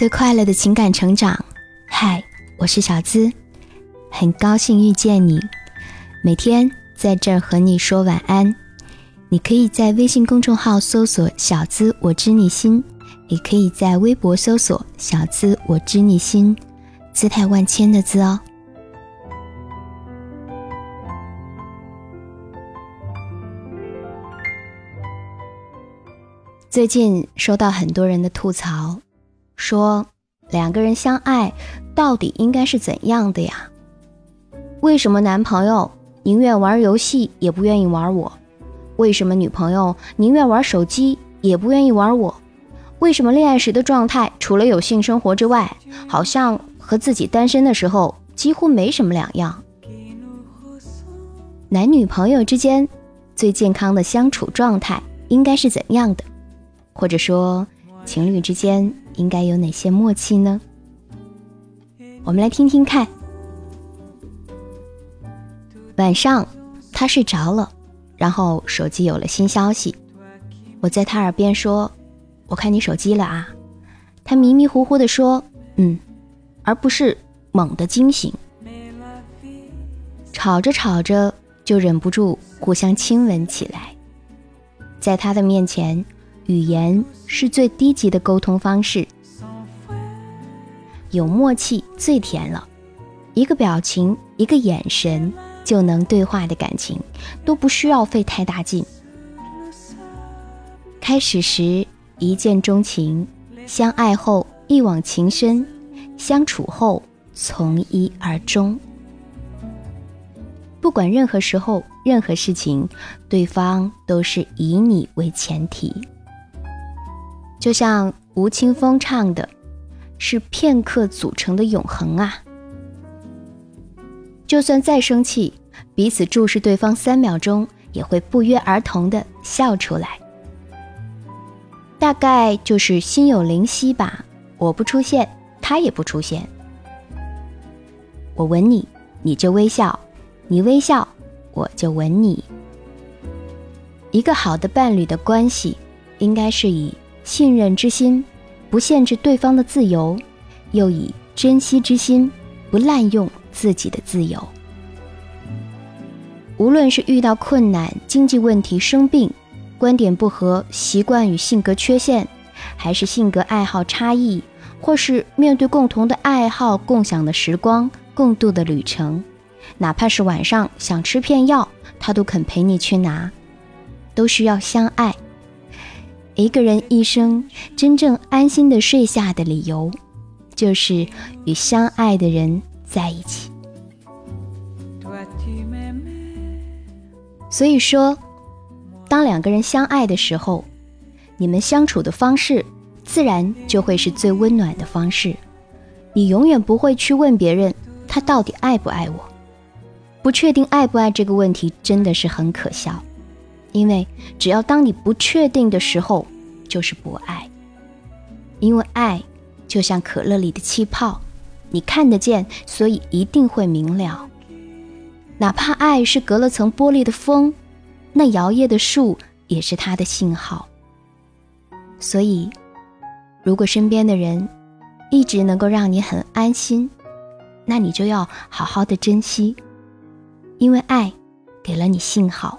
最快乐的情感成长。嗨，我是小资，很高兴遇见你。每天在这儿和你说晚安。你可以在微信公众号搜索“小资我知你心”，也可以在微博搜索“小资我知你心”，姿态万千的“资”哦。最近收到很多人的吐槽，说两个人相爱到底应该是怎样的呀？为什么男朋友宁愿玩游戏也不愿意玩我？为什么女朋友宁愿玩手机也不愿意玩我？为什么恋爱时的状态除了有性生活之外，好像和自己单身的时候几乎没什么两样？男女朋友之间最健康的相处状态应该是怎样的？或者说，情侣之间应该有哪些默契呢？我们来听听看。晚上，他睡着了，然后手机有了新消息。我在他耳边说：“我看你手机了啊。”他迷迷糊糊的说：“嗯。”而不是猛地惊醒。吵着吵着，就忍不住互相亲吻起来，在他的面前。语言是最低级的沟通方式，有默契最甜了。一个表情，一个眼神就能对话的感情，都不需要费太大劲。开始时一见钟情，相爱后一往情深，相处后从一而终。不管任何时候、任何事情，对方都是以你为前提。就像吴青峰唱的，是片刻组成的永恒啊！就算再生气，彼此注视对方三秒钟，也会不约而同的笑出来。大概就是心有灵犀吧。我不出现，他也不出现。我吻你，你就微笑；你微笑，我就吻你。一个好的伴侣的关系，应该是以。信任之心，不限制对方的自由，又以珍惜之心，不滥用自己的自由。无论是遇到困难、经济问题、生病、观点不合、习惯与性格缺陷，还是性格爱好差异，或是面对共同的爱好、共享的时光、共度的旅程，哪怕是晚上想吃片药，他都肯陪你去拿，都需要相爱。一个人一生真正安心的睡下的理由，就是与相爱的人在一起。所以说，当两个人相爱的时候，你们相处的方式，自然就会是最温暖的方式。你永远不会去问别人他到底爱不爱我。不确定爱不爱这个问题，真的是很可笑。因为只要当你不确定的时候，就是不爱。因为爱就像可乐里的气泡，你看得见，所以一定会明了。哪怕爱是隔了层玻璃的风，那摇曳的树也是它的信号。所以，如果身边的人一直能够让你很安心，那你就要好好的珍惜，因为爱给了你信号。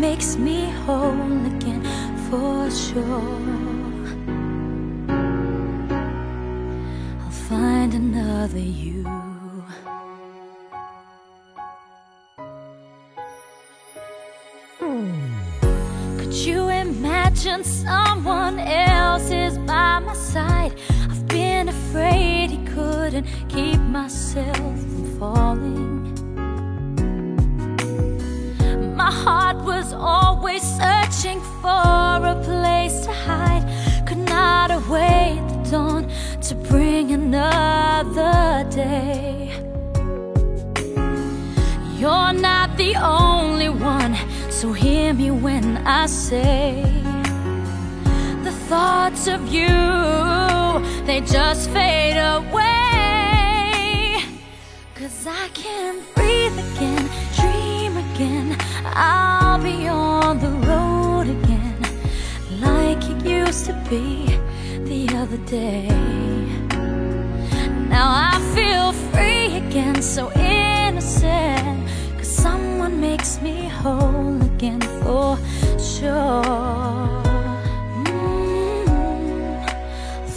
makes me whole again for sure. I'll find another you. Could you imagine someone else is by my side? I've been afraid he couldn't keep myself from falling. My heart was always searching for a place to hide. Could not await the dawn to bring another day. You're not the only one, so hear me when I say the thoughts of you, they just fade away. Cause I can't breathe again, again. I'll be on the road again, like it used to be the other day. Now I feel free again, so innocent. Cause someone makes me whole again for sure. Mm,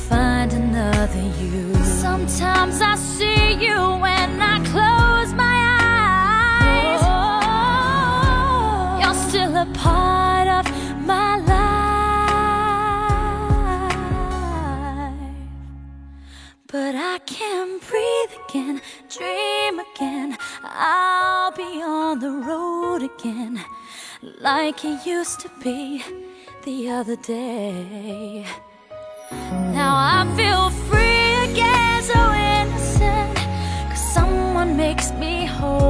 Find another you. Sometimes I see you a part of my life. But I can breathe again, dream again. I'll be on the road again, like it used to be the other day. Now I feel free again, so innocent, cause someone makes me whole.